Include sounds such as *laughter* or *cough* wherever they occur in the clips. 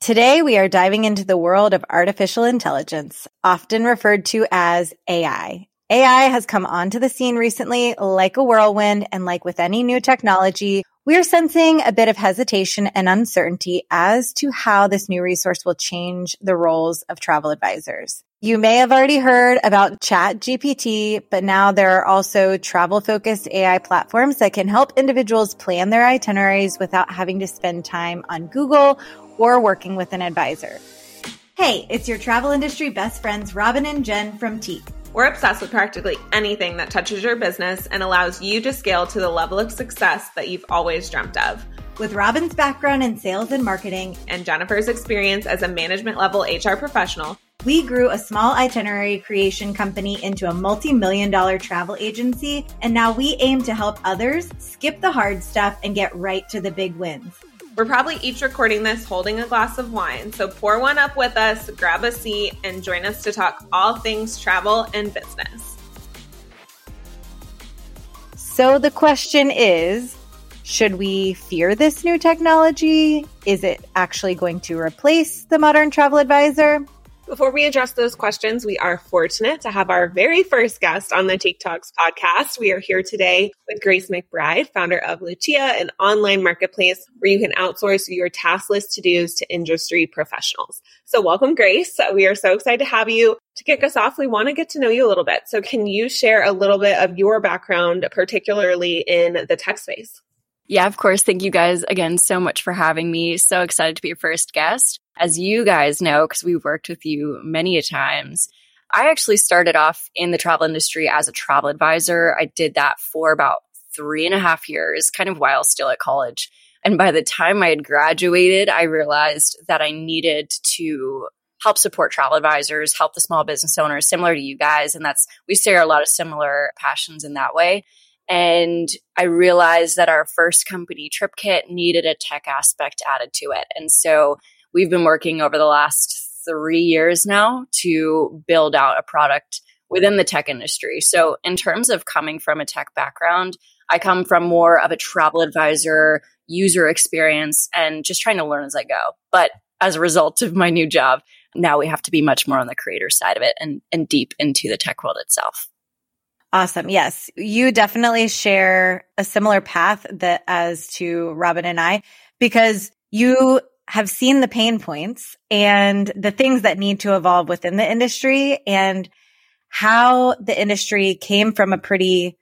Today, we are diving into the world of artificial intelligence, often referred to as AI. AI has come onto the scene recently like a whirlwind, and like with any new technology, we are sensing a bit of hesitation and uncertainty as to how this new resource will change the roles of travel advisors. You may have already heard about Chat GPT, but now there are also travel focused AI platforms that can help individuals plan their itineraries without having to spend time on Google or working with an advisor. Hey, it's your travel industry best friends, Robin and Jen from Teak. We're obsessed with practically anything that touches your business and allows you to scale to the level of success that you've always dreamt of. With Robin's background in sales and marketing and Jennifer's experience as a management level HR professional, we grew a small itinerary creation company into a multi million dollar travel agency, and now we aim to help others skip the hard stuff and get right to the big wins. We're probably each recording this holding a glass of wine, so pour one up with us, grab a seat, and join us to talk all things travel and business. So the question is should we fear this new technology? Is it actually going to replace the modern travel advisor? Before we address those questions, we are fortunate to have our very first guest on the Teak Talks podcast. We are here today with Grace McBride, founder of Lucia, an online marketplace where you can outsource your task list to dos to industry professionals. So welcome, Grace. We are so excited to have you. To kick us off, we want to get to know you a little bit. So can you share a little bit of your background, particularly in the tech space? Yeah, of course. Thank you guys again so much for having me. So excited to be your first guest. As you guys know, because we've worked with you many a times, I actually started off in the travel industry as a travel advisor. I did that for about three and a half years, kind of while still at college. And by the time I had graduated, I realized that I needed to help support travel advisors, help the small business owners, similar to you guys. And that's, we share a lot of similar passions in that way. And I realized that our first company, TripKit, needed a tech aspect added to it. And so we've been working over the last three years now to build out a product within the tech industry. So, in terms of coming from a tech background, I come from more of a travel advisor, user experience, and just trying to learn as I go. But as a result of my new job, now we have to be much more on the creator side of it and, and deep into the tech world itself. Awesome. Yes. You definitely share a similar path that as to Robin and I, because you have seen the pain points and the things that need to evolve within the industry and how the industry came from a pretty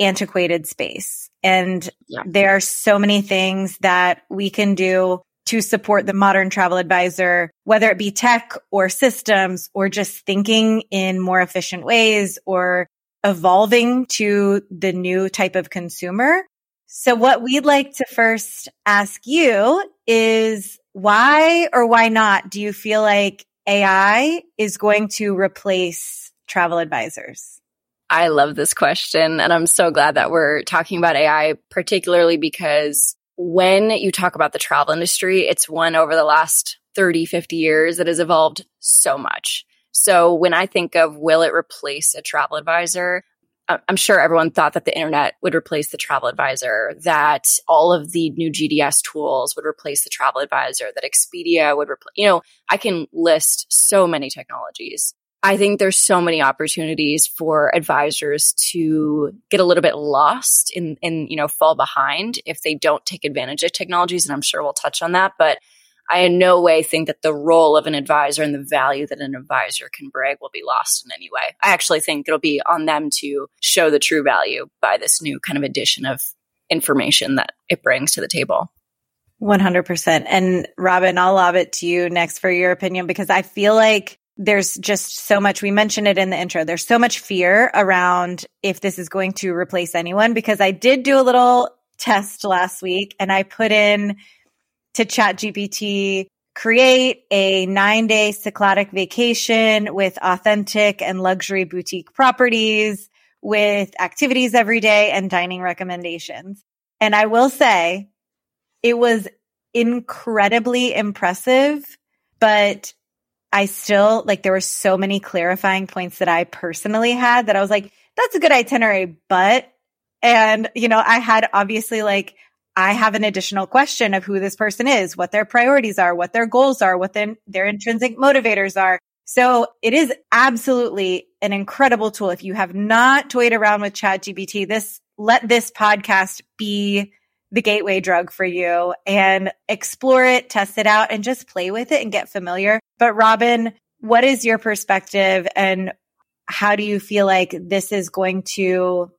antiquated space. And yeah. there are so many things that we can do to support the modern travel advisor, whether it be tech or systems or just thinking in more efficient ways or evolving to the new type of consumer. So what we'd like to first ask you is why or why not do you feel like AI is going to replace travel advisors? I love this question. And I'm so glad that we're talking about AI, particularly because when you talk about the travel industry, it's one over the last 30, 50 years that has evolved so much. So when I think of will it replace a travel advisor? I'm sure everyone thought that the internet would replace the travel advisor, that all of the new GDS tools would replace the travel advisor, that Expedia would replace, you know, I can list so many technologies. I think there's so many opportunities for advisors to get a little bit lost in, in, you know, fall behind if they don't take advantage of technologies. And I'm sure we'll touch on that. But I in no way think that the role of an advisor and the value that an advisor can bring will be lost in any way. I actually think it'll be on them to show the true value by this new kind of addition of information that it brings to the table. 100%. And Robin, I'll lob it to you next for your opinion because I feel like there's just so much. We mentioned it in the intro. There's so much fear around if this is going to replace anyone because I did do a little test last week and I put in to chat GPT, create a nine day Cycladic vacation with authentic and luxury boutique properties with activities every day and dining recommendations. And I will say it was incredibly impressive, but I still like there were so many clarifying points that I personally had that I was like, that's a good itinerary, but, and you know, I had obviously like I have an additional question of who this person is, what their priorities are, what their goals are, what their, their intrinsic motivators are. So it is absolutely an incredible tool. If you have not toyed around with ChatGPT, this let this podcast be the gateway drug for you and explore it, test it out and just play with it and get familiar. But Robin, what is your perspective and how do you feel like this is going to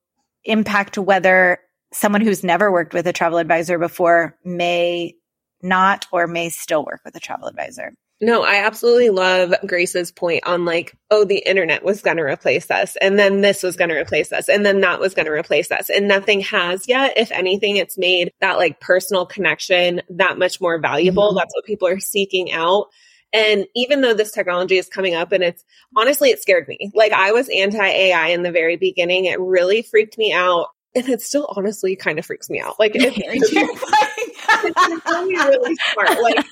impact whether someone who's never worked with a travel advisor before may not or may still work with a travel advisor? No, I absolutely love Grace's point on like, oh, the internet was going to replace us and then this was going to replace us and then that was going to replace us and nothing has yet. If anything, it's made that like personal connection that much more valuable. Mm-hmm. That's what people are seeking out. And even though this technology is coming up and it's honestly, it scared me. Like I was anti AI in the very beginning. It really freaked me out. And it still honestly kind of freaks me out. Like *laughs* *laughs* it's, it's really, really smart. Like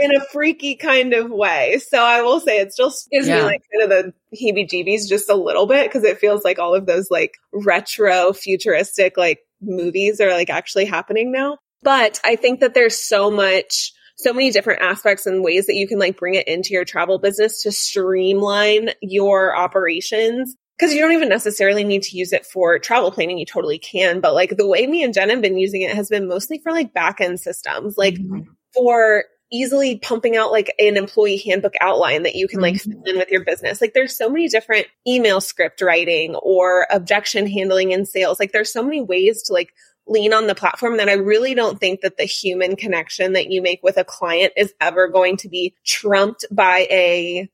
in a freaky kind of way. So I will say it still gives yeah. me like kind of the heebie jeebies just a little bit because it feels like all of those like retro futuristic like movies are like actually happening now. But I think that there's so much so many different aspects and ways that you can like bring it into your travel business to streamline your operations. Cause you don't even necessarily need to use it for travel planning. You totally can. But like the way me and Jen have been using it has been mostly for like back end systems, like mm-hmm. for easily pumping out like an employee handbook outline that you can like mm-hmm. fill in with your business. Like there's so many different email script writing or objection handling in sales. Like there's so many ways to like lean on the platform that I really don't think that the human connection that you make with a client is ever going to be trumped by a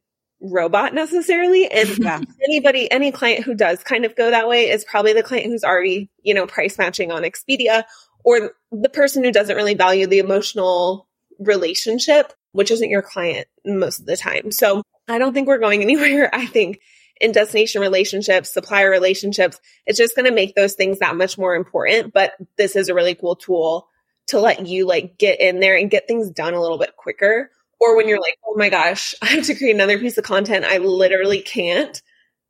robot necessarily. And *laughs* yeah. anybody, any client who does kind of go that way is probably the client who's already, you know, price matching on Expedia or the person who doesn't really value the emotional relationship, which isn't your client most of the time. So I don't think we're going anywhere. *laughs* I think in destination relationships, supplier relationships, it's just going to make those things that much more important. But this is a really cool tool to let you like get in there and get things done a little bit quicker. Or when you're like, oh my gosh, *laughs* I have to create another piece of content. I literally can't.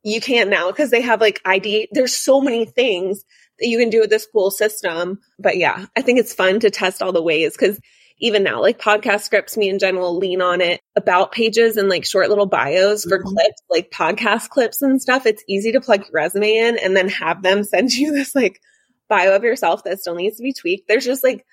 You can't now because they have like ID. There's so many things that you can do with this cool system. But yeah, I think it's fun to test all the ways because even now, like podcast scripts, me in general lean on it about pages and like short little bios for mm-hmm. clips, like podcast clips and stuff. It's easy to plug your resume in and then have them *laughs* send you this like bio of yourself that still needs to be tweaked. There's just like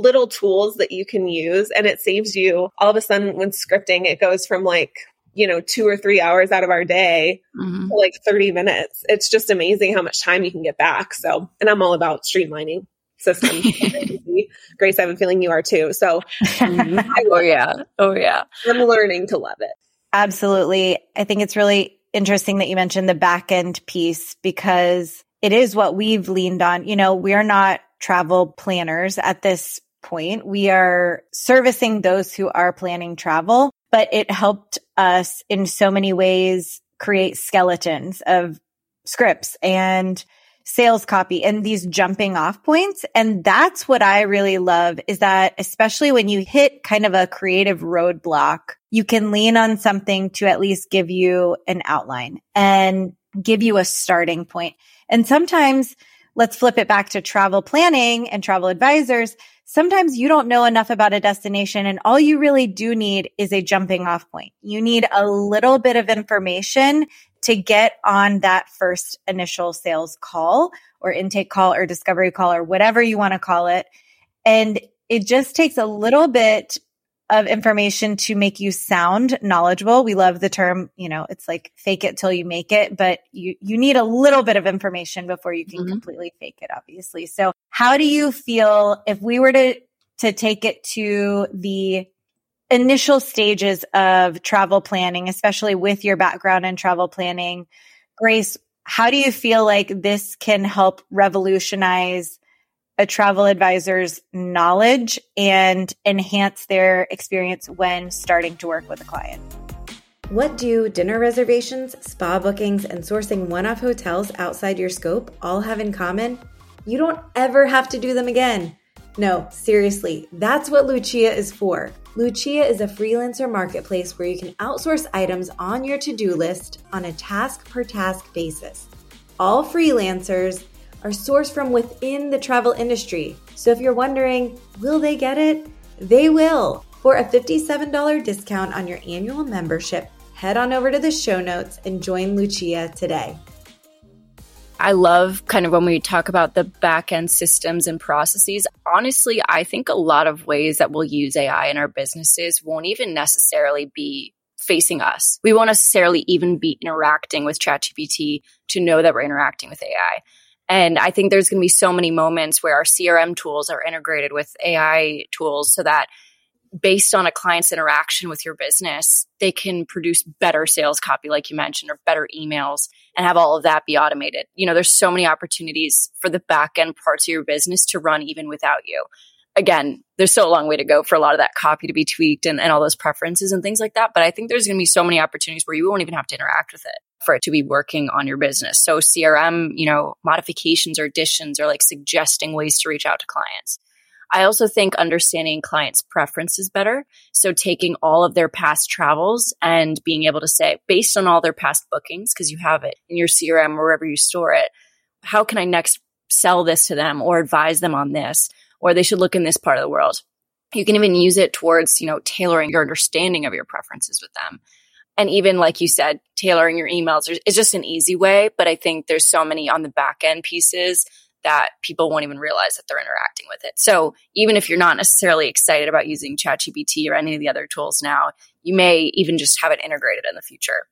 little tools that you can use and it saves you all of a sudden when scripting, it goes from like you know, two or three hours out of our day mm-hmm. like 30 minutes. It's just amazing how much time you can get back. So, and I'm all about streamlining systems *laughs* Grace, I have a feeling you are too. So, *laughs* oh yeah, oh yeah, I'm learning to love it. Absolutely, I think it's really interesting that you mentioned the back end piece because it is what we've leaned on. You know, we are not travel planners at this point. We are servicing those who are planning travel, but it helped us in so many ways create skeletons of scripts and sales copy and these jumping off points. And that's what I really love is that especially when you hit kind of a creative roadblock, you can lean on something to at least give you an outline and give you a starting point. And sometimes let's flip it back to travel planning and travel advisors. Sometimes you don't know enough about a destination and all you really do need is a jumping off point. You need a little bit of information to get on that first initial sales call or intake call or discovery call or whatever you want to call it. And it just takes a little bit of information to make you sound knowledgeable. We love the term, you know, it's like fake it till you make it, but you, you need a little bit of information before you can mm-hmm. completely fake it, obviously. So how do you feel if we were to, to take it to the initial stages of travel planning, especially with your background in travel planning. Grace, how do you feel like this can help revolutionize a travel advisor's knowledge and enhance their experience when starting to work with a client? What do dinner reservations, spa bookings, and sourcing one off hotels outside your scope all have in common? You don't ever have to do them again. No, seriously, that's what Lucia is for. Lucia is a freelancer marketplace where you can outsource items on your to do list on a task per task basis. All freelancers are sourced from within the travel industry. So if you're wondering, will they get it? They will. For a $57 discount on your annual membership, head on over to the show notes and join Lucia today. I love kind of when we talk about the back end systems and processes. Honestly, I think a lot of ways that we'll use AI in our businesses won't even necessarily be facing us. We won't necessarily even be interacting with ChatGPT to know that we're interacting with AI. And I think there's going to be so many moments where our CRM tools are integrated with AI tools so that based on a client's interaction with your business, they can produce better sales copy, like you mentioned, or better emails and have all of that be automated. You know, there's so many opportunities for the back end parts of your business to run even without you. Again, there's still a long way to go for a lot of that copy to be tweaked and, and all those preferences and things like that. But I think there's going to be so many opportunities where you won't even have to interact with it for it to be working on your business. So CRM, you know, modifications or additions or like suggesting ways to reach out to clients. I also think understanding clients' preferences better. So taking all of their past travels and being able to say, based on all their past bookings, because you have it in your CRM or wherever you store it, how can I next sell this to them or advise them on this? Or they should look in this part of the world. You can even use it towards, you know, tailoring your understanding of your preferences with them. And even like you said, tailoring your emails is just an easy way. But I think there's so many on the back end pieces that people won't even realize that they're interacting with it. So even if you're not necessarily excited about using ChatGPT or any of the other tools now, you may even just have it integrated in the future.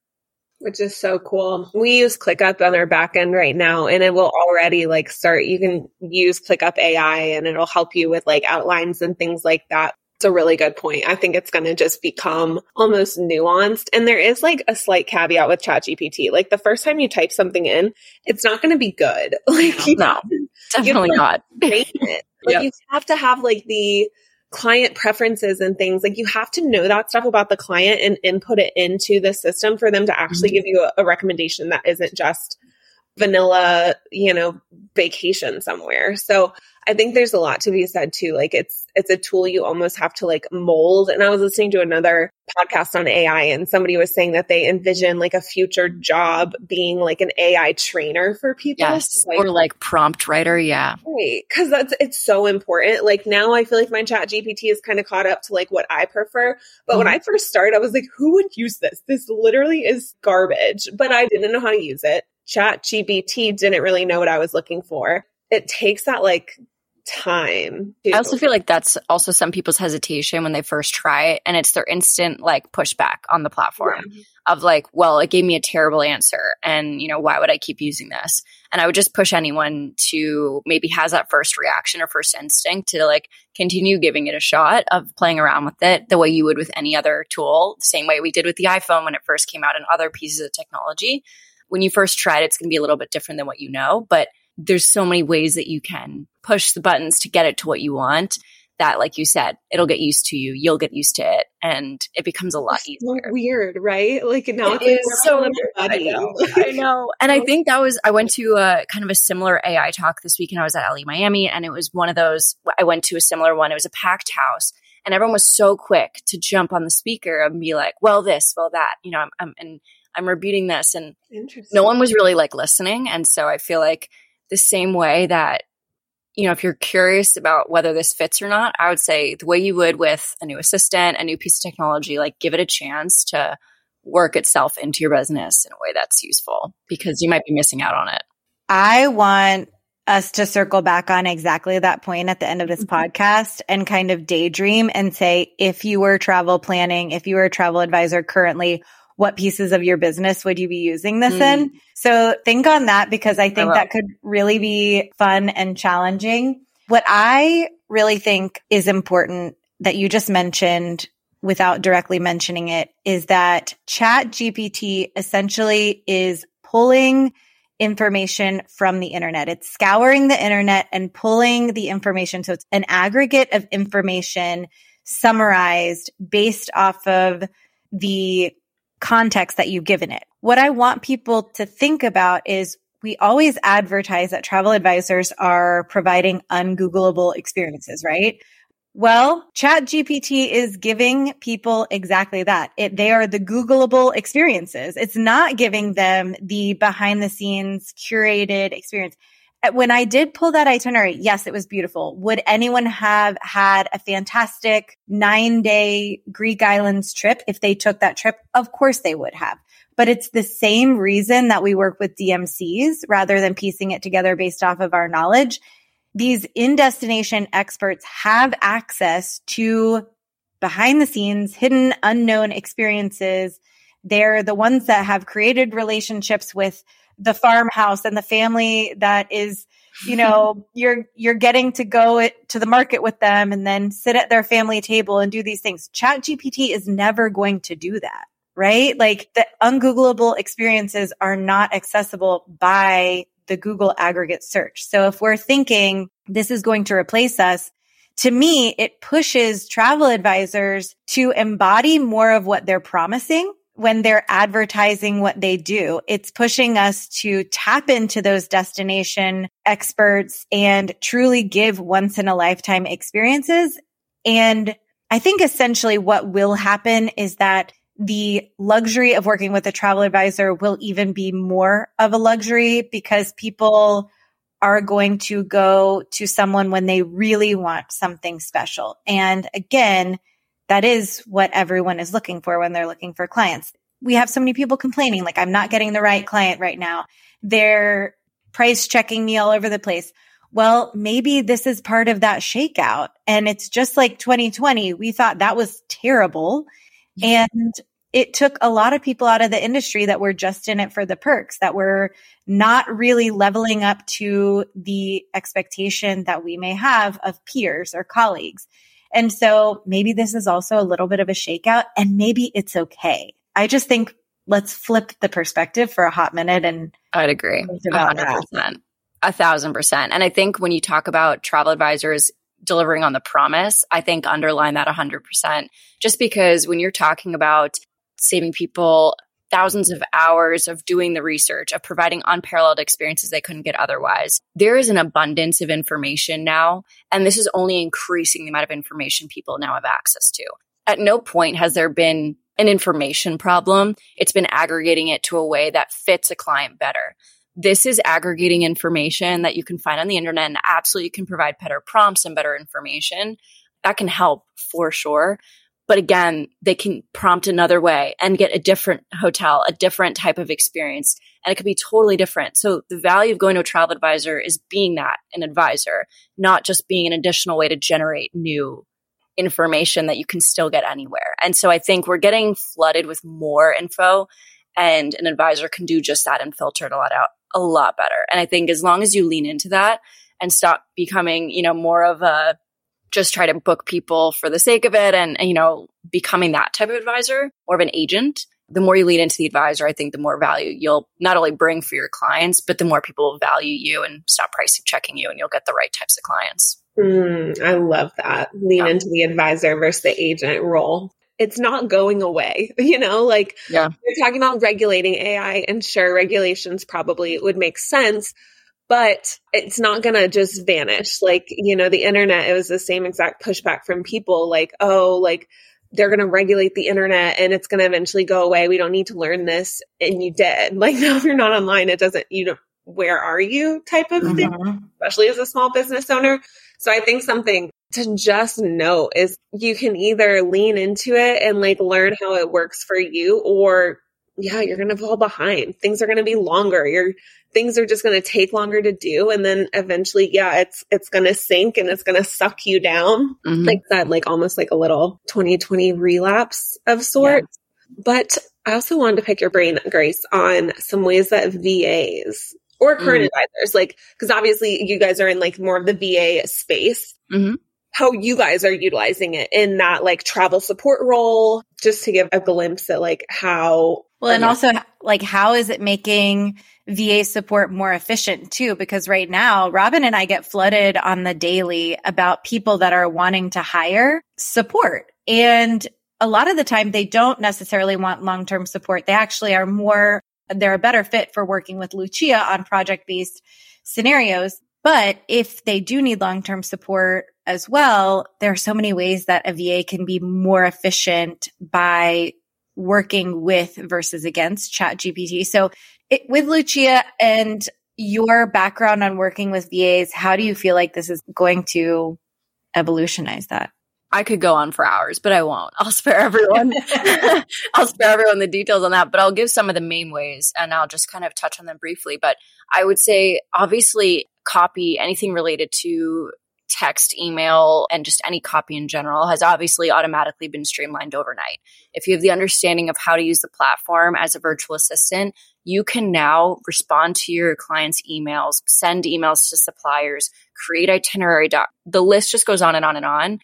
Which is so cool. We use ClickUp on our back end right now and it will already like start. You can use ClickUp AI and it'll help you with like outlines and things like that a really good point. I think it's going to just become almost nuanced. And there is like a slight caveat with ChatGPT. Like the first time you type something in, it's not going to be good. *laughs* Like no, no definitely not. It. *laughs* Like yep. you have to have like the client preferences and things. Like you have to know that stuff about the client and input it into the system for them to actually mm-hmm. give you a, a recommendation that isn't just vanilla, you know, vacation somewhere. So I think there's a lot to be said too. Like it's it's a tool you almost have to like mold. And I was listening to another podcast on AI and somebody was saying that they envision like a future job being like an AI trainer for people. Yes. Like, or like prompt writer. Yeah. Right. Cause that's it's so important. Like now I feel like my chat GPT is kind of caught up to like what I prefer. But mm-hmm. when I first started, I was like, who would use this? This literally is garbage. But I didn't know how to use it. Chat GPT didn't really know what I was looking for. It takes that like time. Too. I also feel like that's also some people's hesitation when they first try it and it's their instant like pushback on the platform yeah. of like, well, it gave me a terrible answer and you know, why would I keep using this? And I would just push anyone to maybe has that first reaction or first instinct to like continue giving it a shot of playing around with it the way you would with any other tool, the same way we did with the iPhone when it first came out and other pieces of technology. When you first try it, it's going to be a little bit different than what you know, but there's so many ways that you can push the buttons to get it to what you want that like you said it'll get used to you you'll get used to it and it becomes a lot it's easier. so weird right? Like now it it's so weird. I know. I know. And i *laughs* think that was i went to a kind of a similar ai talk this week and i was at le miami and it was one of those i went to a similar one. It was a packed house and everyone was so quick to jump on the speaker and be like well this well that you know i'm, I'm and i'm rebuting this and no one was really like listening and so i feel like the same way that you know, if you're curious about whether this fits or not, I would say the way you would with a new assistant, a new piece of technology, like give it a chance to work itself into your business in a way that's useful because you might be missing out on it. I want us to circle back on exactly that point at the end of this mm-hmm. podcast and kind of daydream and say, if you were travel planning, if you were a travel advisor currently, what pieces of your business would you be using this mm. in? So think on that because I think I that could really be fun and challenging. What I really think is important that you just mentioned without directly mentioning it is that chat GPT essentially is pulling information from the internet. It's scouring the internet and pulling the information. So it's an aggregate of information summarized based off of the context that you've given it. What I want people to think about is we always advertise that travel advisors are providing ungoogleable experiences, right? Well, chat GPT is giving people exactly that. It, they are the Googleable experiences. It's not giving them the behind the scenes curated experience. Uh, when I did pull that itinerary, yes, it was beautiful. Would anyone have had a fantastic nine day Greek islands trip if they took that trip? Of course they would have. But it's the same reason that we work with DMCs rather than piecing it together based off of our knowledge. These in destination experts have access to behind the scenes, hidden, unknown experiences. They're the ones that have created relationships with the farmhouse and the family that is you know *laughs* you're you're getting to go it, to the market with them and then sit at their family table and do these things. Chat gpt is never going to do that right? Like the ungoogleable experiences are not accessible by the google aggregate search. So if we're thinking this is going to replace us to me, it pushes travel advisors to embody more of what they're promising when they're advertising what they do. It's pushing us to tap into those destination experts and truly give once in a lifetime experiences. And I think essentially what will happen is that the luxury of working with a travel advisor will even be more of a luxury because people are going to go to someone when they really want something special. And again, that is what everyone is looking for when they're looking for clients. We have so many people complaining, like, I'm not getting the right client right now. They're price checking me all over the place. Well, maybe this is part of that shakeout. And it's just like 2020. We thought that was terrible. And it took a lot of people out of the industry that were just in it for the perks, that were not really leveling up to the expectation that we may have of peers or colleagues. And so maybe this is also a little bit of a shakeout and maybe it's okay. I just think let's flip the perspective for a hot minute and I'd agree. 100%. A thousand percent. And I think when you talk about travel advisors delivering on the promise, I think underline that 100%. Just because when you're talking about saving people thousands of hours of doing the research, of providing unparalleled experiences they couldn't get otherwise. There is an abundance of information now, and this is only increasing the amount of information people now have access to. At no point has there been an information problem. It's been aggregating it to a way that fits a client better. This is aggregating information that you can find on the internet and absolutely can provide better prompts and better information. That can help for sure. But again, they can prompt another way and get a different hotel, a different type of experience. And it could be totally different. So the value of going to a travel advisor is being that an advisor, not just being an additional way to generate new information that you can still get anywhere. And so I think we're getting flooded with more info and an advisor can do just that and filter it a lot out a lot better. And I think as long as you lean into that and stop becoming, you know, more of a just try to book people for the sake of it and, you know, becoming that type of advisor or of an agent, the more you lean into the advisor, I think the more value you'll not only bring for your clients, but the more people will value you and stop pricing checking you and you'll get the right types of clients. Mm, I love that. Lean yeah. into the advisor versus the agent role. It's not going away, *laughs* you know, like yeah. you're talking about regulating AI and sure regulations probably would make sense, but it's not going to just vanish. Like, you know, the internet, it was the same exact pushback from people like, oh, like they're going to regulate the internet and it's going to eventually go away. We don't need to learn this. And you did. *laughs* Like, now if you're not online, it doesn't, you know, where are you type of mm-hmm. thing, especially as a small business owner. So I think something to just know is you can either lean into it and like learn how it works for you or yeah, you're going to fall behind. Things are going to be longer. Your things are just going to take longer to do. And then eventually, yeah, it's, it's going to sink and it's going to suck you down. Mm-hmm. Like that, like almost like a little 2020 relapse of sorts. Yeah. But I also wanted to pick your brain, Grace, on some ways that VAs or current mm-hmm. advisors, like, cause obviously you guys are in like more of the VA space. Mm-hmm how you guys are utilizing it in that like travel support role, just to give a glimpse at like how. Well, and also like how is it making VA support more efficient too? Because right now, Robin and I get flooded on the daily about people that are wanting to hire support. And a lot of the time they don't necessarily want long-term support. They actually are more, they're a better fit for working with Lucia on project based scenarios. But if they do need long-term support as well, there are so many ways that a VA can be more efficient by working with versus against chat GPT. So it, with Lucia and your background on working with VAs, how do you feel like this is going to evolutionize that? I could go on for hours, but I won't. I'll spare everyone. *laughs* *laughs* I'll spare everyone the details on that, but I'll give some of the main ways and I'll just kind of touch on them briefly. But I would say, obviously, copy, anything related to text, email, and just any copy in general has obviously automatically been streamlined overnight. If you have the understanding of how to use the platform as a virtual assistant, you can now respond to your clients' emails, send emails to suppliers, create itinerary doc. The list just goes on and on and on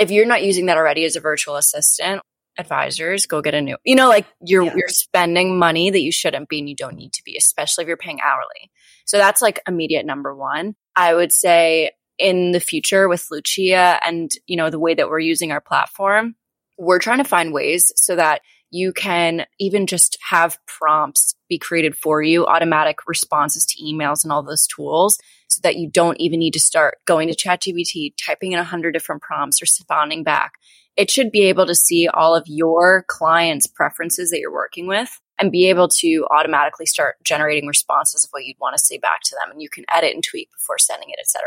if you're not using that already as a virtual assistant, advisors, go get a new. You know, like you're yeah. you're spending money that you shouldn't be and you don't need to be, especially if you're paying hourly. So that's like immediate number 1. I would say in the future with Lucia and, you know, the way that we're using our platform, we're trying to find ways so that you can even just have prompts be created for you, automatic responses to emails and all those tools so that you don't even need to start going to ChatGPT, typing in a hundred different prompts or responding back. It should be able to see all of your clients' preferences that you're working with and be able to automatically start generating responses of what you'd want to say back to them. And you can edit and tweak before sending it, etc.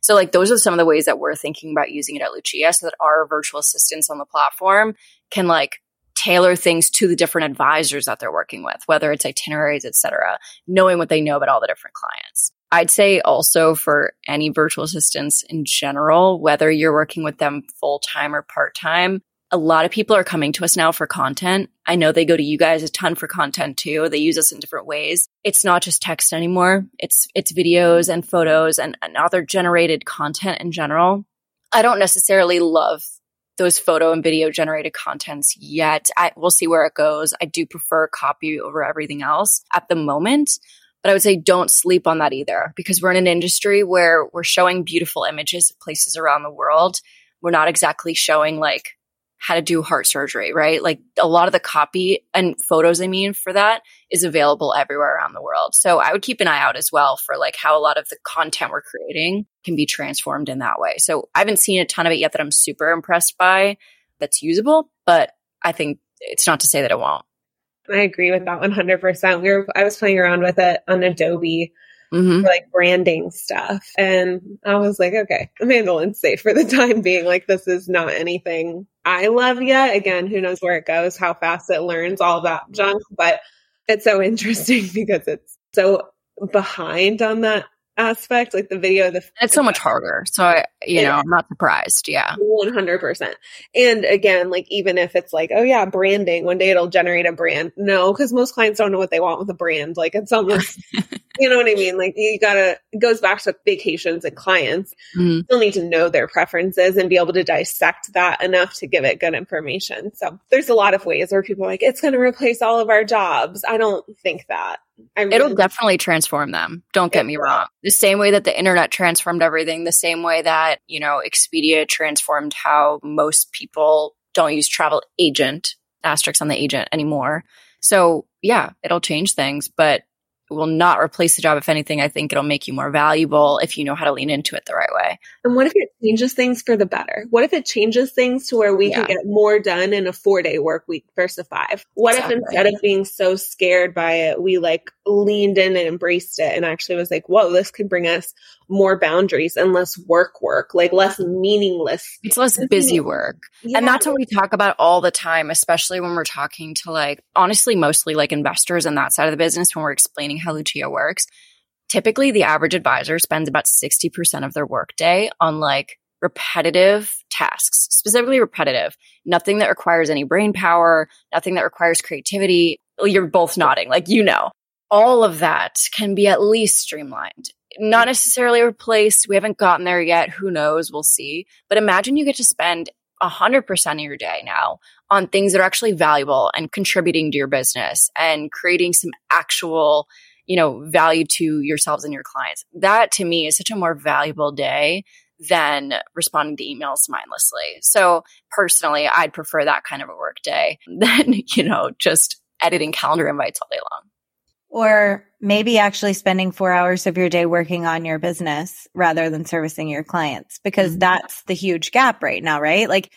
So like those are some of the ways that we're thinking about using it at Lucia so that our virtual assistants on the platform can like tailor things to the different advisors that they're working with, whether it's itineraries, etc., knowing what they know about all the different clients. I'd say also for any virtual assistants in general, whether you're working with them full time or part time, a lot of people are coming to us now for content. I know they go to you guys a ton for content too. They use us in different ways. It's not just text anymore. It's, it's videos and photos and, and other generated content in general. I don't necessarily love those photo and video generated contents yet. I, we'll see where it goes. I do prefer copy over everything else at the moment. But I would say don't sleep on that either because we're in an industry where we're showing beautiful images of places around the world. We're not exactly showing like how to do heart surgery, right? Like a lot of the copy and photos, I mean, for that is available everywhere around the world. So I would keep an eye out as well for like how a lot of the content we're creating can be transformed in that way. So I haven't seen a ton of it yet that I'm super impressed by that's usable, but I think it's not to say that it won't. I agree with that 100%. We were, I was playing around with it on Adobe mm-hmm. like branding stuff. And I was like, okay, I'm handling safe for the *laughs* time being. Like, this is not anything I love yet. Again, who knows where it goes, how fast it learns all that junk, but it's so interesting *laughs* because it's so behind on that aspect, like the video, the it's so much harder. So I, you yeah. know, I'm not surprised. Yeah, one hundred percent. And again, like even if it's like, oh yeah, branding, one day it'll generate a brand. No, because most clients don't know what they want with a brand. Like it's *laughs* almost you know what I mean? Like you gotta, it goes back to vacations and clients. Mm-hmm. Still need to know their preferences and be able to dissect that enough to give it good information. So there's a lot of ways where people are like, it's going to replace all of our jobs. I don't think that. I really It'll definitely transform them. Don't get me wrong. The same way that the internet transformed everything, the same way that, you know, Expedia transformed how most people don't use travel agent, asterisks on the agent anymore. So yeah, it'll change things, but will not replace the job. If anything, I think it'll make you more valuable if you know how to lean into it the right way. And what if it changes things for the better? What if it changes things to where we yeah. can get more done in a four day work week versus a five? What exactly. if instead of being so scared by it, we like leaned in and embraced it and actually was like, whoa, this could bring us more boundaries and less work work, like less meaningless. It's less busy work. Yeah. And that's what we talk about all the time, especially when we're talking to like, honestly, mostly like investors and that side of the business when we're explaining how Lucia works. Typically, the average advisor spends about 60% of their workday on like repetitive tasks, specifically repetitive, nothing that requires any brain power, nothing that requires creativity. You're both nodding, like, you know, all of that can be at least streamlined not necessarily replaced. We haven't gotten there yet. Who knows? We'll see. But imagine you get to spend 100% of your day now on things that are actually valuable and contributing to your business and creating some actual, you know, value to yourselves and your clients. That to me is such a more valuable day than responding to emails mindlessly. So personally, I'd prefer that kind of a work day *laughs* than, you know, just editing calendar invites all day long. Or maybe actually spending four hours of your day working on your business rather than servicing your clients, because mm-hmm. that's the huge gap right now, right? Like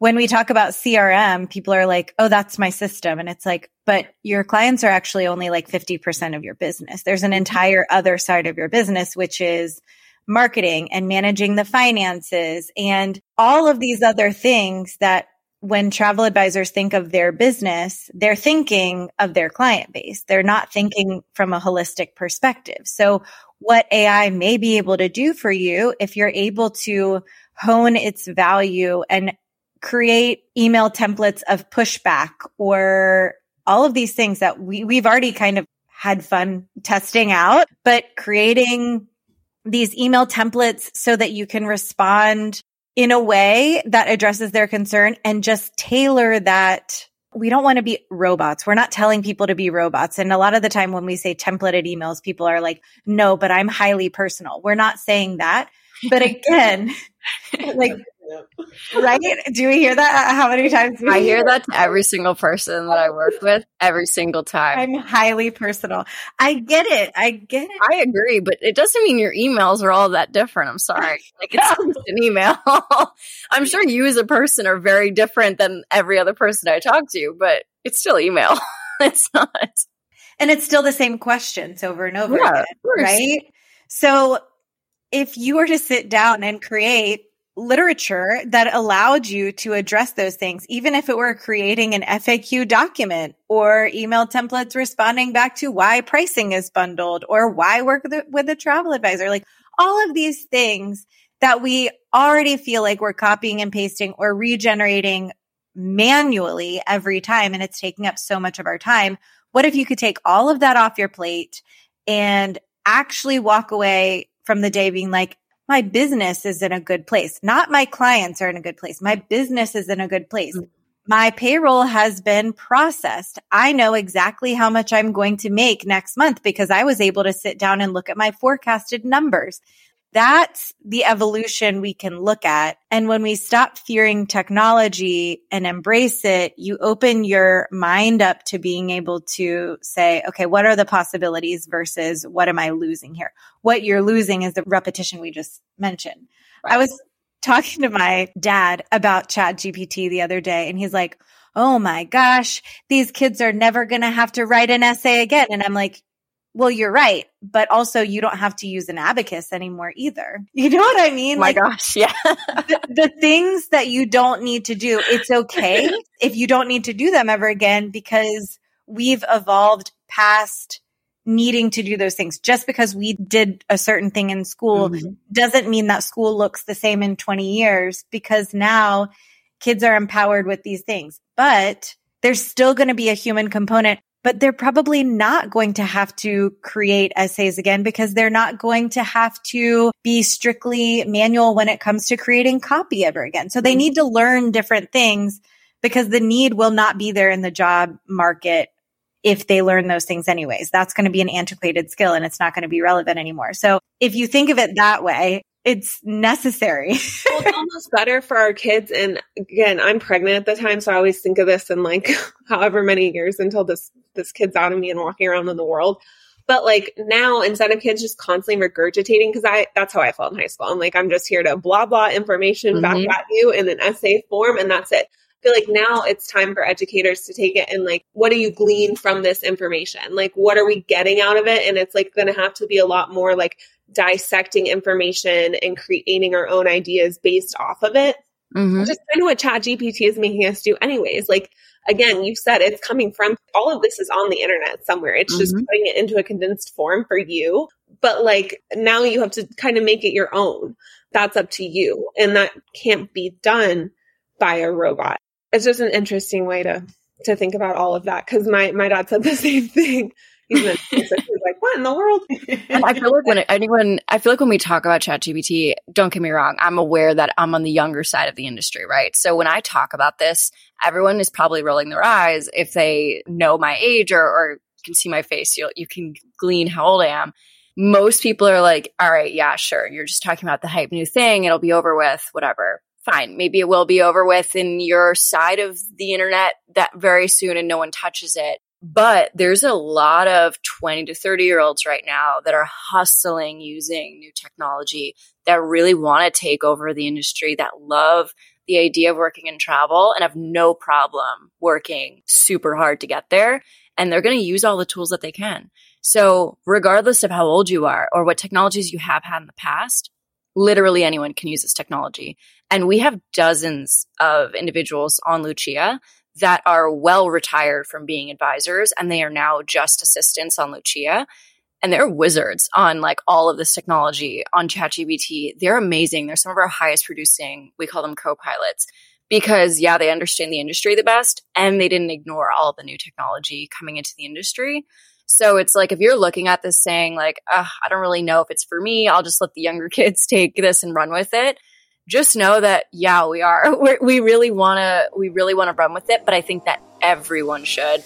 when we talk about CRM, people are like, oh, that's my system. And it's like, but your clients are actually only like 50% of your business. There's an entire other side of your business, which is marketing and managing the finances and all of these other things that when travel advisors think of their business, they're thinking of their client base. They're not thinking from a holistic perspective. So what AI may be able to do for you if you're able to hone its value and create email templates of pushback or all of these things that we, we've already kind of had fun testing out, but creating these email templates so that you can respond in a way that addresses their concern and just tailor that. We don't want to be robots. We're not telling people to be robots. And a lot of the time when we say templated emails, people are like, no, but I'm highly personal. We're not saying that. But *laughs* again, *laughs* like right? Do we hear that? How many times? I hear that to every single person that I work with every single time. I'm highly personal. I get it. I get it. I agree, but it doesn't mean your emails are all that different. I'm sorry. *laughs* Like it's an email. *laughs* I'm sure you as a person are very different than every other person I talk to, but it's still email. *laughs* it's not. And it's still the same questions over and over yeah, again, right? So if you were to sit down and create literature that allowed you to address those things, even if it were creating an FAQ document or email templates responding back to why pricing is bundled or why work with a, with a travel advisor. Like all of these things that we already feel like we're copying and pasting or regenerating manually every time. And it's taking up so much of our time. What if you could take all of that off your plate and actually walk away from the day being like, my business is in a good place. Not my clients are in a good place. My business is in a good place. Mm. My payroll has been processed. I know exactly how much I'm going to make next month because I was able to sit down and look at my forecasted numbers. That's the evolution we can look at. And when we stop fearing technology and embrace it, you open your mind up to being able to say, okay, what are the possibilities versus what am I losing here? What you're losing is the repetition we just mentioned. Right. I was talking to my dad about chat GPT the other day and he's like, Oh my gosh, these kids are never going to have to write an essay again. And I'm like, well, you're right, but also you don't have to use an abacus anymore either. *laughs* You know what I mean? Oh my like, gosh, yeah. *laughs* the, the, things that you don't need to do, it's okay *laughs* if you don't need to do them ever again because we've evolved past needing to do those things. Just because we did a certain thing in school mm-hmm. doesn't mean that school looks the same in 20 years because now kids are empowered with these things. But there's still going to be a human component but they're probably not going to have to create essays again because they're not going to have to be strictly manual when it comes to creating copy ever again. So they mm-hmm. need to learn different things because the need will not be there in the job market if they learn those things anyways. That's going to be an antiquated skill and it's not going to be relevant anymore. So if you think of it that way, it's necessary. *laughs* well, it's almost better for our kids. And again, I'm pregnant at the time, so I always think of this in like *laughs* however many years until this this kid's out of me and walking around in the world. But like now, instead of kids just constantly regurgitating, because I that's how I felt in high school. I'm like, I'm just here to blah blah information mm-hmm. back at you in an essay form, and that's it. I feel like now it's time for educators to take it and like, what do you glean from this information? Like, what are we getting out of it? And it's like going to have to be a lot more like dissecting information and creating our own ideas based off of it. Mm-hmm. Which is kind of what Chat GPT is making us do, anyways. Like, again, you said it's coming from all of this is on the internet somewhere. It's mm-hmm. just putting it into a condensed form for you. But like now you have to kind of make it your own. That's up to you. And that can't be done by a robot. It's just an interesting way to to think about all of that. Cause my my dad said the *laughs* same thing he's like, what in the world? I feel like when anyone, I feel like when we talk about ChatGPT, don't get me wrong, I'm aware that I'm on the younger side of the industry, right? So when I talk about this, everyone is probably rolling their eyes if they know my age or, or can see my face. You you can glean how old I am. Most people are like, all right, yeah, sure. You're just talking about the hype new thing. It'll be over with, whatever fine. Maybe it will be over with in your side of the internet that very soon and no one touches it. But there's a lot of 20 to 30 year olds right now that are hustling using new technology that really want to take over the industry, that love the idea of working in travel and have no problem working super hard to get there. And they're going to use all the tools that they can. So regardless of how old you are or what technologies you have had in the past, literally anyone can use this technology. And we have dozens of individuals on Lucia that are well retired from being advisors and they are now just assistants on Lucia. And they're wizards on like all of this technology on ChatGPT. They're amazing. They're some of our highest producing, we call them co-pilots because yeah, they understand the industry the best and they didn't ignore all the new technology coming into the industry. So it's like if you're looking at this saying like, I don't really know if it's for me, I'll just let the younger *laughs* kids take this and run with it just know that yeah we are. *laughs* We're, we really want to we really want to run with it but i think that everyone should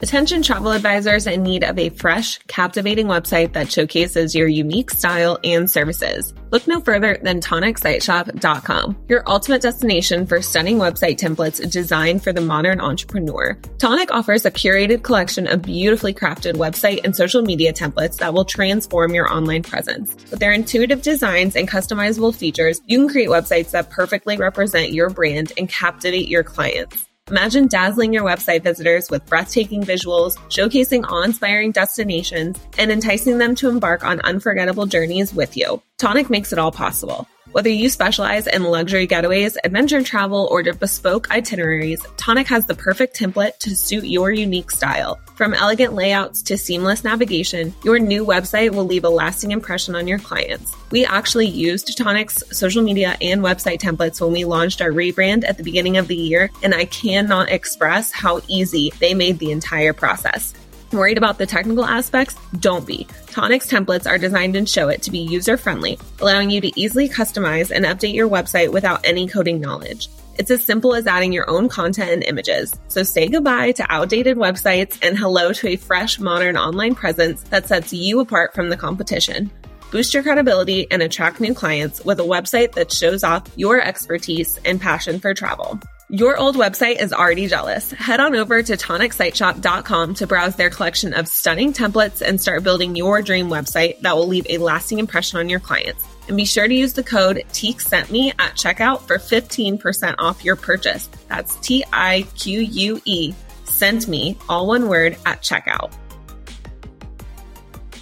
Attention travel advisors in need of a fresh, captivating website that showcases your unique style and services. Look no further than tonicsiteshop.com, your ultimate destination for stunning website templates designed for the modern entrepreneur. Tonic offers a curated collection of beautifully crafted website and social media templates that will transform your online presence. With their intuitive designs and customizable features, you can create websites that perfectly represent your brand and captivate your clients. Imagine dazzling your website visitors with breathtaking visuals, showcasing awe inspiring destinations, and enticing them to embark on unforgettable journeys with you. Tonic makes it all possible. Whether you specialize in luxury getaways, adventure travel, or bespoke itineraries, Tonic has the perfect template to suit your unique style. From elegant layouts to seamless navigation, your new website will leave a lasting impression on your clients. We actually used Tonic's social media and website templates when we launched our rebrand at the beginning of the year, and I cannot express how easy they made the entire process. Worried about the technical aspects? Don't be. Tonic's templates are designed and show it to be user friendly, allowing you to easily customize and update your website without any coding knowledge. It's as simple as adding your own content and images. So say goodbye to outdated websites and hello to a fresh, modern online presence that sets you apart from the competition. Boost your credibility and attract new clients with a website that shows off your expertise and passion for travel. Your old website is already jealous. Head on over to tonicsiteshop.com to browse their collection of stunning templates and start building your dream website that will leave a lasting impression on your clients. And be sure to use the code TIQUE sent me at checkout for 15% off your purchase. That's T I Q U E sent me, all one word, at checkout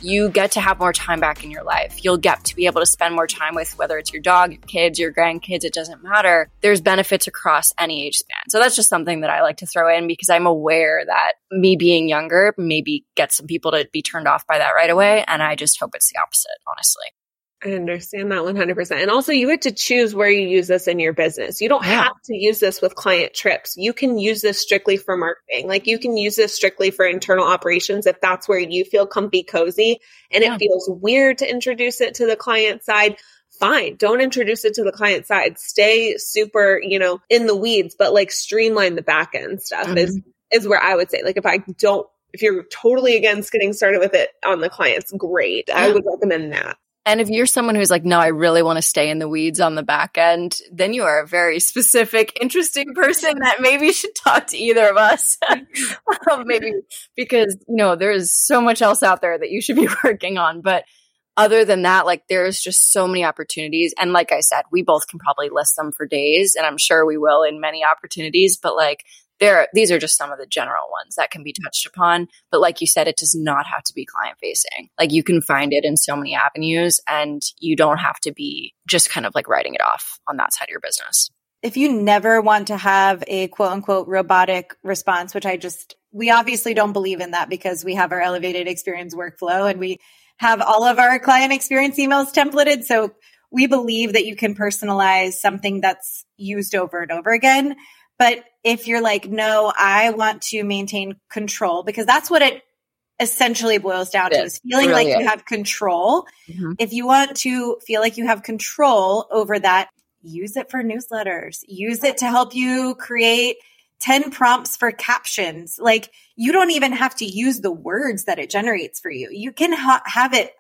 you get to have more time back in your life. You'll get to be able to spend more time with whether it's your dog, your kids, your grandkids, it doesn't matter. There's benefits across any age span. So that's just something that I like to throw in because I'm aware that me being younger maybe gets some people to be turned off by that right away. And I just hope it's the opposite, honestly. I understand that 100%. And also, you get to choose where you use this in your business. You don't yeah. have to use this with client trips. You can use this strictly for marketing. Like, you can use this strictly for internal operations if that's where you feel comfy, cozy, and yeah. it feels weird to introduce it to the client side. Fine. Don't introduce it to the client side. Stay super, you know, in the weeds, but like streamline the back end stuff mm-hmm. is, is where I would say, like, if I don't if you're totally against getting started with it on the clients, great. Yeah. I would recommend that. And if you're someone who's like, no, I really want to stay in the weeds on the back end, then you are a very specific, interesting person that maybe *laughs* should talk to either of us. *laughs* Um, maybe because, you know, there's so much else out there that you should be *laughs* working on. But other than that, like there's just so many opportunities. And like I said, we both can probably list them for days and I'm sure we will in many opportunities, but like there these are just some of the general ones that can be touched upon but like you said it does not have to be client facing like you can find it in so many avenues and you don't have to be just kind of like writing it off on that side of your business. If you never want to have a quote unquote robotic response which i just we obviously don't believe in that because we have our elevated experience workflow and we have all of our client experience emails templated. So we believe that you can personalize something that's used over and over again but if you're like, no, I want to maintain control because that's what it essentially boils down to is feeling like you have control. Mm-hmm. If you want to feel like you have control over that, use it for newsletters, use it to help you create 10 prompts for captions. Like you don't even have to use the words that it generates for you. You can ha- have it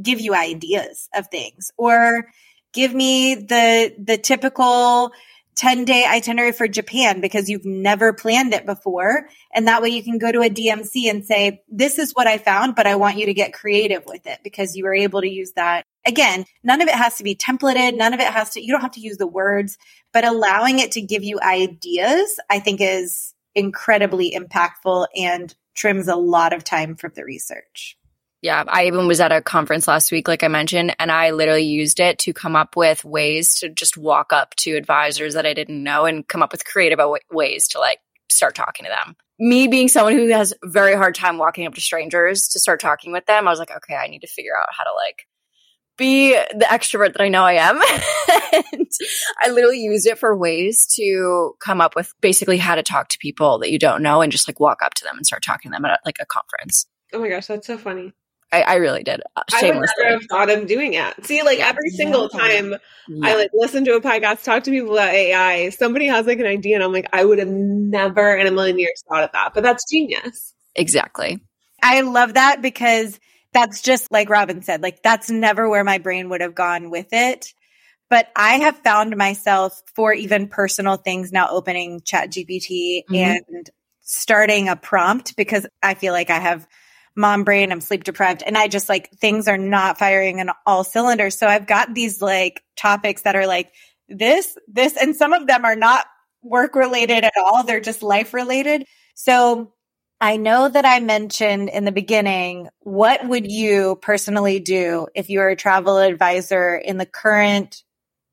give you ideas of things or give me the, the typical 10 day itinerary for Japan because you've never planned it before. And that way you can go to a DMC and say, this is what I found, but I want you to get creative with it because you were able to use that. Again, none of it has to be templated. None of it has to, you don't have to use the words, but allowing it to give you ideas, I think is incredibly impactful and trims a lot of time from the research. Yeah, I even was at a conference last week, like I mentioned, and I literally used it to come up with ways to just walk up to advisors that I didn't know and come up with creative ways to like start talking to them. Me being someone who has very hard time walking up to strangers to start talking with them, I was like, okay, I need to figure out how to like be the extrovert that I know I am. *laughs* and I literally used it for ways to come up with basically how to talk to people that you don't know and just like walk up to them and start talking to them at like a conference. Oh my gosh, that's so funny. I, I really did. Shamelessly. Uh, I would never have thought of doing it. See, like every single yeah. time yeah. I like listen to a podcast, talk to people about AI, somebody has like an idea, and I'm like, I would have never in a million years thought of that. But that's genius. Exactly. I love that because that's just like Robin said, like that's never where my brain would have gone with it. But I have found myself for even personal things now opening Chat GPT mm-hmm. and starting a prompt because I feel like I have mom brain, I'm sleep deprived, and I just like things are not firing on all cylinders. So I've got these like topics that are like this, this, and some of them are not work related at all. They're just life related. So I know that I mentioned in the beginning, what would you personally do if you were a travel advisor in the current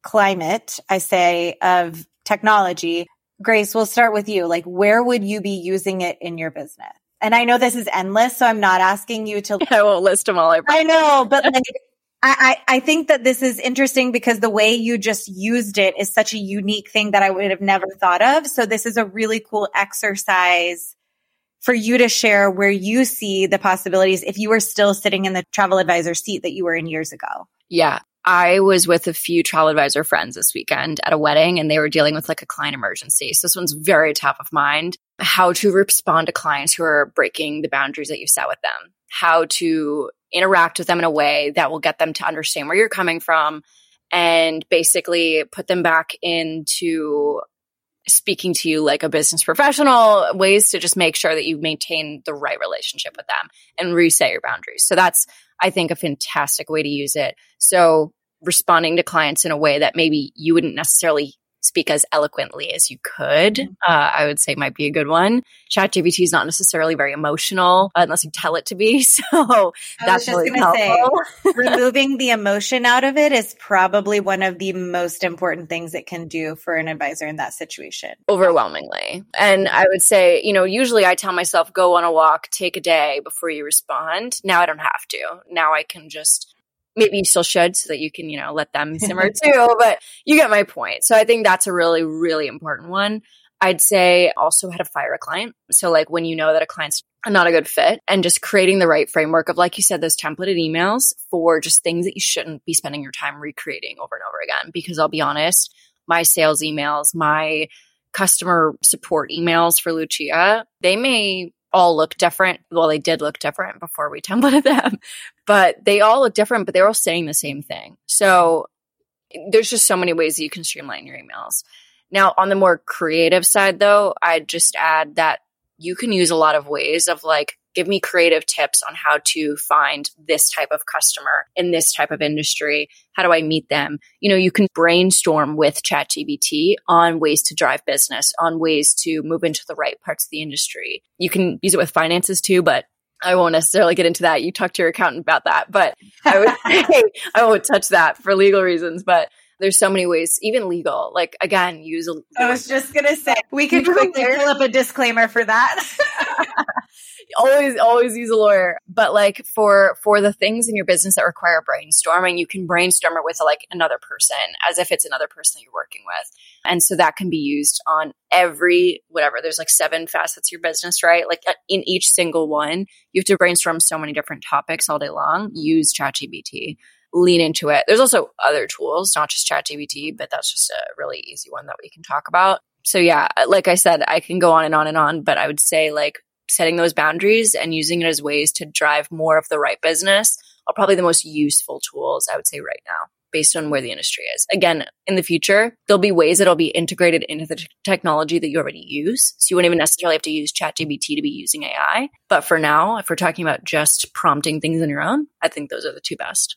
climate, I say, of technology? Grace, we'll start with you. Like, where would you be using it in your business? And I know this is endless, so I'm not asking you to. *laughs* I won't list them all. I, I know, but like, *laughs* I, I think that this is interesting because the way you just used it is such a unique thing that I would have never thought of. So this is a really cool exercise for you to share where you see the possibilities if you were still sitting in the travel advisor seat that you were in years ago. Yeah. I was with a few travel advisor friends this weekend at a wedding and they were dealing with like a client emergency. So this one's very top of mind. How to respond to clients who are breaking the boundaries that you set with them. How to interact with them in a way that will get them to understand where you're coming from and basically put them back into speaking to you like a business professional, ways to just make sure that you maintain the right relationship with them and reset your boundaries. So that's, I think, a fantastic way to use it. So responding to clients in a way that maybe you wouldn't necessarily speak as eloquently as you could, mm-hmm. uh, I would say might be a good one. ChatGPT is not necessarily very emotional uh, unless you tell it to be. *laughs* So that's really helpful. Say, *laughs* removing the emotion out of it is probably one of the most important things it can do for an advisor in that situation. Overwhelmingly. And I would say, you know, usually I tell myself, go on a walk, take a day before you respond. Now I don't have to. Now I can just maybe you still should so that you can, you know, let them simmer *laughs* too. But you get my point. So I think that's a really, really important one. I'd say also how to fire a client. So like when you know that a client's not a good fit and just creating the right framework of, like you said, those templated emails for just things that you shouldn't be spending your time recreating over and over again. Because I'll be honest, my sales emails, my customer support emails for Lucia, they may all look different. Well, they did look different before we *laughs* templated them, but they all look different, but they're all saying the same thing. So there's just so many ways that you can streamline your emails. Now, on the more creative side, though, I'd just add that you can use a lot of ways of like give me creative tips on how to find this type of customer in this type of industry. How do I meet them? You know, you can brainstorm with ChatGPT on ways to drive business, on ways to move into the right parts of the industry. You can use it with finances too, but I won't necessarily get into that. You talk to your accountant about that, but I would say *laughs* I won't touch that for legal reasons. But there's so many ways, even legal. Like again, use. A, I was *laughs* just gonna say we could quickly pull up a disclaimer for that. *laughs* always, always use a lawyer. But like for for the things in your business that require brainstorming, you can brainstorm it with like another person, as if it's another person that you're working with. And so that can be used on every whatever. There's like seven facets of your business, right? Like uh, in each single one, you have to brainstorm so many different topics all day long. Use ChatGPT lean into it. There's also other tools, not just ChatGPT, but that's just a really easy one that we can talk about. So yeah, like I said, I can go on and on and on, but I would say like setting those boundaries and using it as ways to drive more of the right business are probably the most useful tools I would say right now based on where the industry is. Again, in the future, there'll be ways that it'll be integrated into the t- technology that you already use. So you won't even necessarily have to use ChatGPT to be using AI. But for now, if we're talking about just prompting things on your own, I think those are the two best.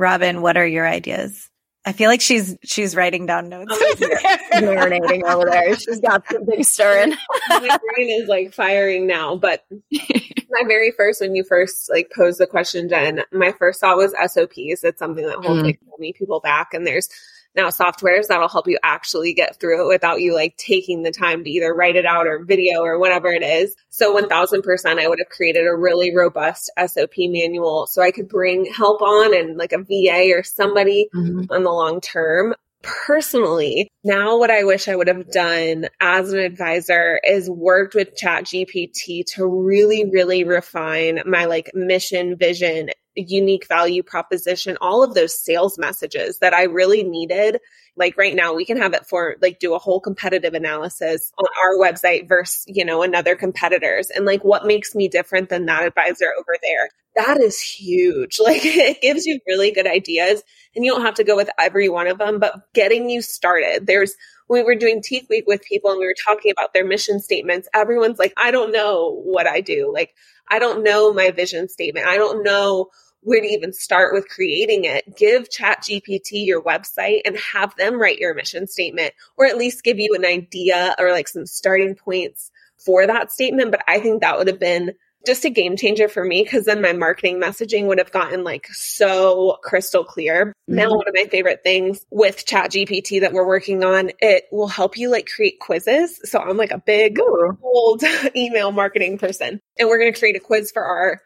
Robin, what are your ideas? I feel like she's she's writing down notes. *laughs* Marinating over there. She's got something stirring. my brain is like firing now. But *laughs* my very first, when you first like posed the question, Jen, my first thought was SOPs. It's something that holds Mm. like so many people back. And there's now softwares that'll help you actually get through it without you like taking the time to either write it out or video or whatever it is. So 1000% I would have created a really robust SOP manual so I could bring help on and like a VA or somebody Mhm. on the long term. Personally, now what I wish I would have done as an advisor is worked with ChatGPT to really, really refine my like mission, vision, unique value proposition, all of those sales messages that I really needed. Like right now, we can have it for like do a whole competitive analysis on our website versus, you know, another competitor's and like what makes me different than that advisor over there. That is huge. *laughs* Like it gives you really good ideas and you don't have to go with every one of them, but getting you started. There's, we were doing Tique Week with people and we were talking about their mission statements. Everyone's like, I don't know what I do. Like, I don't know my vision statement. I don't know where to even start with creating it. Give Chat GPT your website and have them write your mission statement or at least give you an idea or like some starting points for that statement. But I think that would have been just a game changer for me because then my marketing messaging would have gotten like so crystal clear. Now, Mhm. one of my favorite things with Chat GPT that we're working on, it will help you like create quizzes. So I'm like a big old *laughs* email marketing person and we're going to create a quiz for our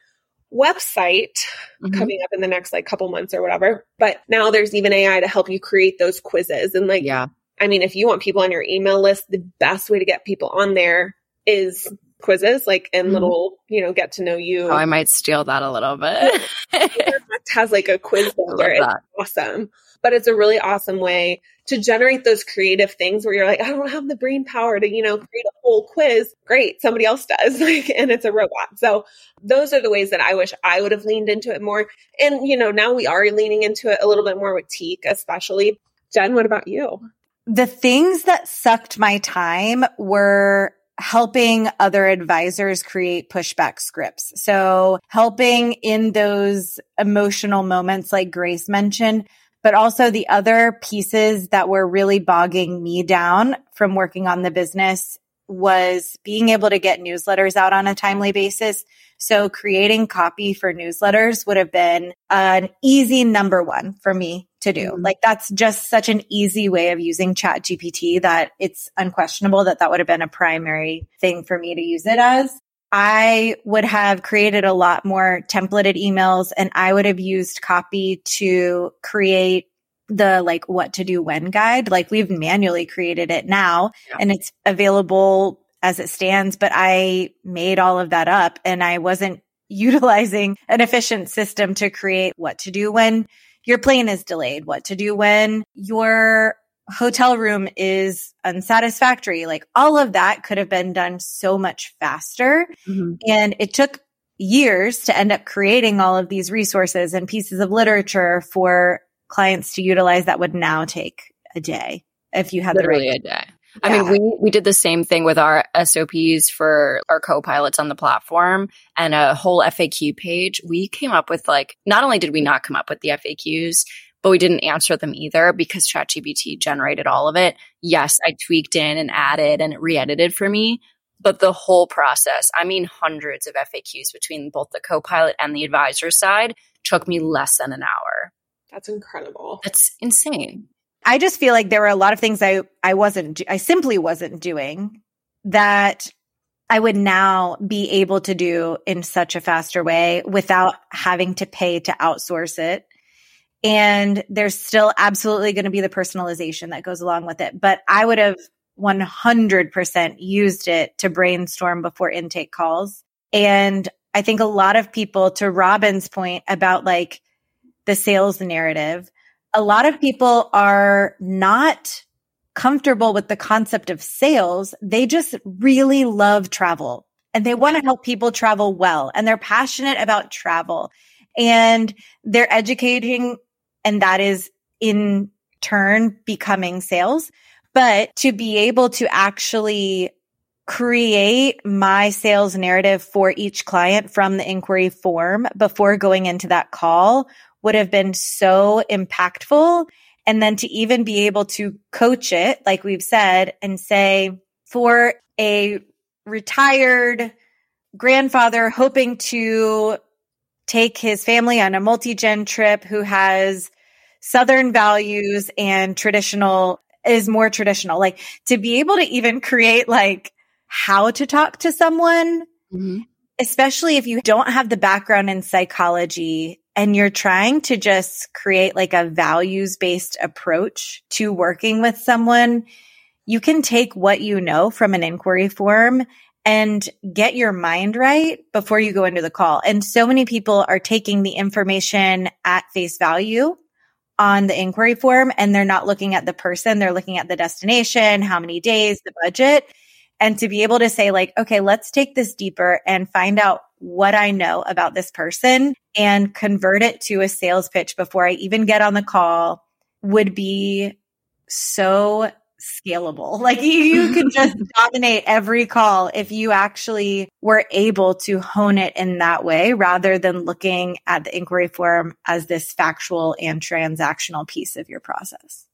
website Mhm. coming up in the next like couple months or whatever. But now there's even AI to help you create those quizzes and like Yeah. I mean, if you want people on your email list, the best way to get people on there is quizzes, like and Mhm. little, you know, get to know you. Oh, I might steal that a little bit. Direct *laughs* has like a quiz love builder. It's awesome. But it's a really awesome way to generate those creative things where you're like, I don't have the brain power to, you know, create a whole quiz. Great. Somebody else does. *laughs* Like, and it's a robot. So those are the ways that I wish I would have leaned into it more. And, you know, now we are leaning into it a little bit more with Tique, especially. Jen, what about you? the things that sucked my time were helping other advisors create pushback scripts. So helping in those emotional moments like Grace mentioned, but also the other pieces that were really bogging me down from working on the business was being able to get newsletters out on a timely basis. So creating copy for newsletters would have been an easy number one for me to do. Mhm. Like that's just such an easy way of using chat GPT that it's unquestionable that that would have been a primary thing for me to use it as. I would have created a lot more templated emails and I would have used copy to create the like what to do when guide. Like we've manually created it now Yeah. and it's available as it stands, but I made all of that up and I wasn't *laughs* utilizing an efficient system to create what to do when your plane is delayed, what to do when your hotel room is unsatisfactory. Like all of that could have been done so much faster. Mhm. And it took years to end up creating all of these resources and pieces of literature for clients to utilize that would now take a day if you had Literally the right. a day. I mean, we we did the same thing with our SOPs for our co-pilots on the platform and a whole FAQ page. We came up with like not only did we not come up with the FAQs, but we didn't answer them either because ChatGPT generated all of it. Yes, I tweaked in and added and it re-edited for me, but the whole process, I mean hundreds of FAQs between both the co-pilot and the advisor side took me less than an hour. That's incredible. That's insane. I just feel like there were a lot of things I, I wasn't, I simply wasn't doing that I would now be able to do in such a faster way without having to pay to outsource it. And there's still absolutely going to be the personalization that goes along with it. But I would have 100% used it to brainstorm before intake calls. And I think a lot of people, to Robin's point about like the sales narrative, a lot of people are not comfortable with the concept of sales. They just really love travel and they want to help people travel well and they're passionate about travel and they're educating and that is in turn becoming sales, but to be able to actually create my sales narrative for each client from the inquiry form before going into that call would have been so impactful. And then to even be able to coach it, like we've said, and say for a retired grandfather hoping to take his family on a multi-gen trip who has Southern values and traditional is more traditional. Like to be able to even create like how to talk to someone, mm-hmm. especially if you don't have the background in psychology and you're trying to just create like a values based approach to working with someone, you can take what you know from an inquiry form and get your mind right before you go into the call. And so many people are taking the information at face value on the inquiry form and they're not looking at the person. They're looking at the destination, how many days, the budget. And to be able to say like, okay, let's take this deeper and find out what I know about this person and convert it to a sales pitch before I even get on the call would be so scalable. *laughs* Like you, you could just *laughs* dominate every call if you actually were able to hone it in that way rather than looking at the inquiry form as this factual and transactional piece of your process.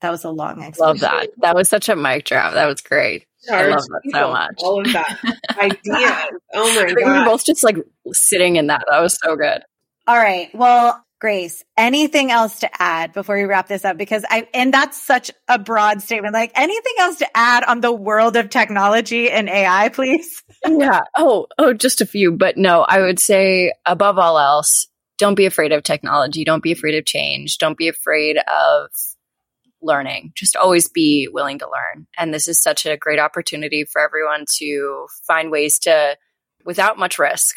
That was a long explanation. Love that. That was such a mic drop. That was great. I love that so much. All of that *laughs* idea. Oh my god. We were both just like sitting in that. That was so good. All right. Well, Grace, anything else to add before we wrap this up? Because I, and that's such a broad statement. Like anything else to add on the world of technology and AI, please? *laughs* yeah. Oh, oh, just a few. But no, I would say above all else, don't be afraid of technology. Don't be afraid of change. Don't be afraid of learning. Just always be willing to learn. And this is such a great opportunity for everyone to find ways to, without much risk,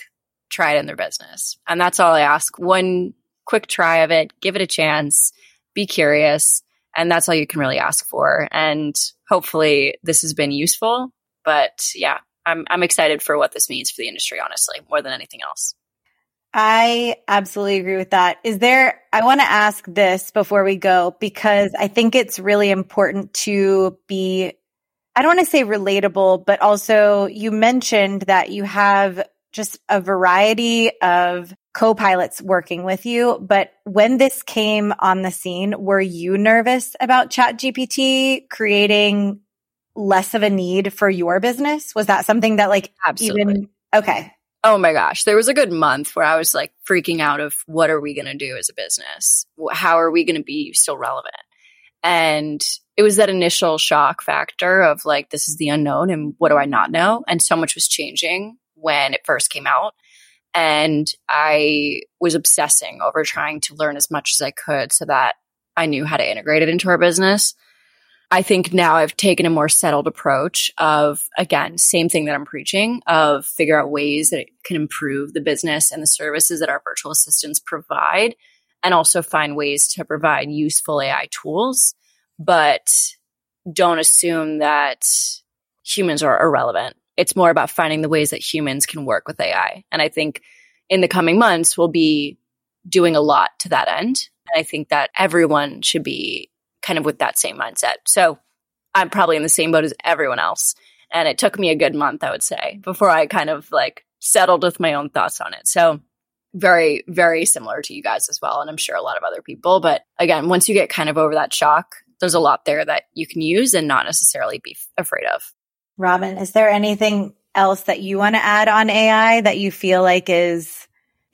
try it in their business. And that's all I ask. One quick try of it, give it a chance, be curious. And that's all you can really ask for. And hopefully this has been useful. But yeah, I'm, I'm excited for what this means for the industry, honestly, more than anything else. I absolutely agree with that. Is there, I want to ask this before we go because I think it's really important to be, I don't want to say relatable, but also you mentioned that you have just a variety of co-pilots working with you. But when this came on the scene, were you nervous about chat GPT creating less of a need for your business? Was that something that like Absolutely. even, okay. Oh my gosh. There was a good month where I was like freaking out of what are we going to do as a business? How are we going to be still relevant? And it was that initial shock factor of like, this is the unknown and what do I not know? And so much was changing when it first came out. And I was obsessing over trying to learn as much as I could so that I knew how to integrate it into our business. I think now I've taken a more settled approach of, again, same thing that I'm preaching of figure out ways that it can improve the business and the services that our virtual assistants provide and also find ways to provide useful AI tools. But don't assume that humans are irrelevant it's more about finding the ways that humans can work with AI. And I think in the coming months, we'll be doing a lot to that end. And I think that everyone should be kind of with that same mindset. So I'm probably in the same boat as everyone else. And it took me a good month, I would say, before I kind of like settled with my own thoughts on it. So very, very similar to you guys as well. And I'm sure a lot of other people. But again, once you get kind of over that shock, there's a lot there that you can use and not necessarily be afraid of. Robin, is there anything else that you want to add on AI that you feel like is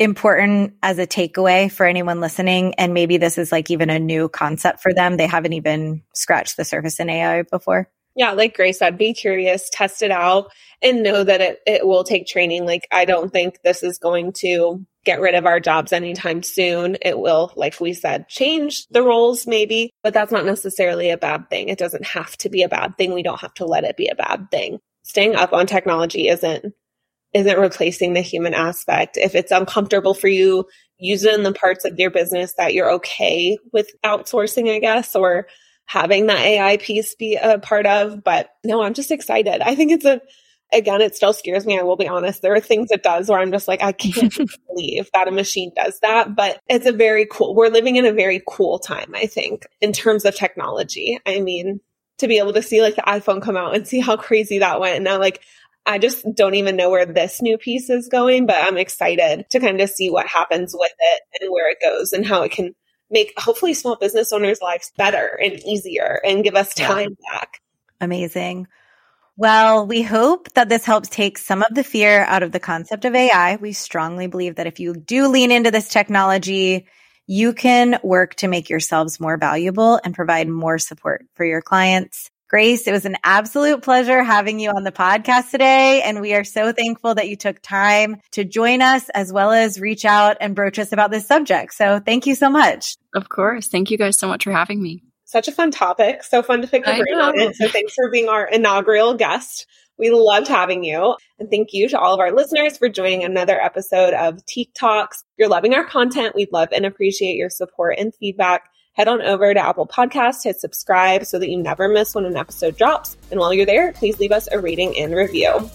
important as a takeaway for anyone listening? And maybe this is like even a new concept for them. They haven't even scratched the surface in AI before. Yeah, like Grace said, be curious, test it out, and know that it, it will take training. Like, I don't think this is going to get rid of our jobs anytime soon. It will, like we said, change the roles maybe, but that's not necessarily a bad thing. It doesn't have to be a bad thing. We don't have to let it be a bad thing. Staying up on technology isn't isn't replacing the human aspect. If it's uncomfortable for you, use it in the parts of your business that you're okay with outsourcing, I guess, or having that AI piece be a part of. But no, I'm just excited. I think it's a again, it still scares me. I will be honest. There are things it does where I'm just like, I can't *laughs* believe that a machine does that. But it's a very cool, we're living in a very cool time, I think, in terms of technology. I mean, to be able to see like the iPhone come out and see how crazy that went. And now like, I just don't even know where this new piece is going, but I'm excited to kind of see what happens with it and where it goes and how it can make hopefully small business owners' lives better and easier and give us time yeah. back. Amazing. Well, we hope that this helps take some of the fear out of the concept of AI. We strongly believe that if you do lean into this technology, you can work to make yourselves more valuable and provide more support for your clients. Grace, it was an absolute pleasure having you on the podcast today. And we are so thankful that you took time to join us as well as reach out and broach us about this subject. So thank you so much. Of course. Thank you guys so much for having me such a fun topic. So fun to pick the brain on it. So thanks for being our inaugural guest. We loved having you. And thank you to all of our listeners for joining another episode of Tique Talks. If you're loving our content, we'd love and appreciate your support and feedback. Head on over to Apple Podcasts, hit subscribe so that you never miss when an episode drops. And while you're there, please leave us a rating and review.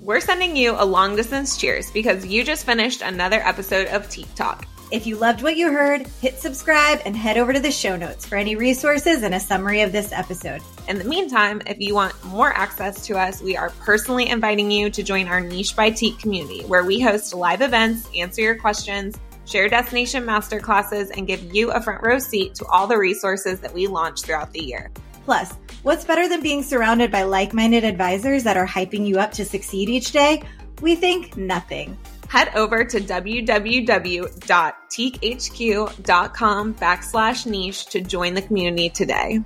We're sending you a long distance cheers because you just finished another episode of Tique Talk. If you loved what you heard, hit subscribe and head over to the show notes for any resources and a summary of this episode. In the meantime, if you want more access to us, we are personally inviting you to join our Niche by Tique community, where we host live events, answer your questions, share destination masterclasses, and give you a front row seat to all the resources that we launch throughout the year. Plus, what's better than being surrounded by like minded advisors that are hyping you up to succeed each day? We think nothing head over to www.tiquehq.com backslash niche to join the community today.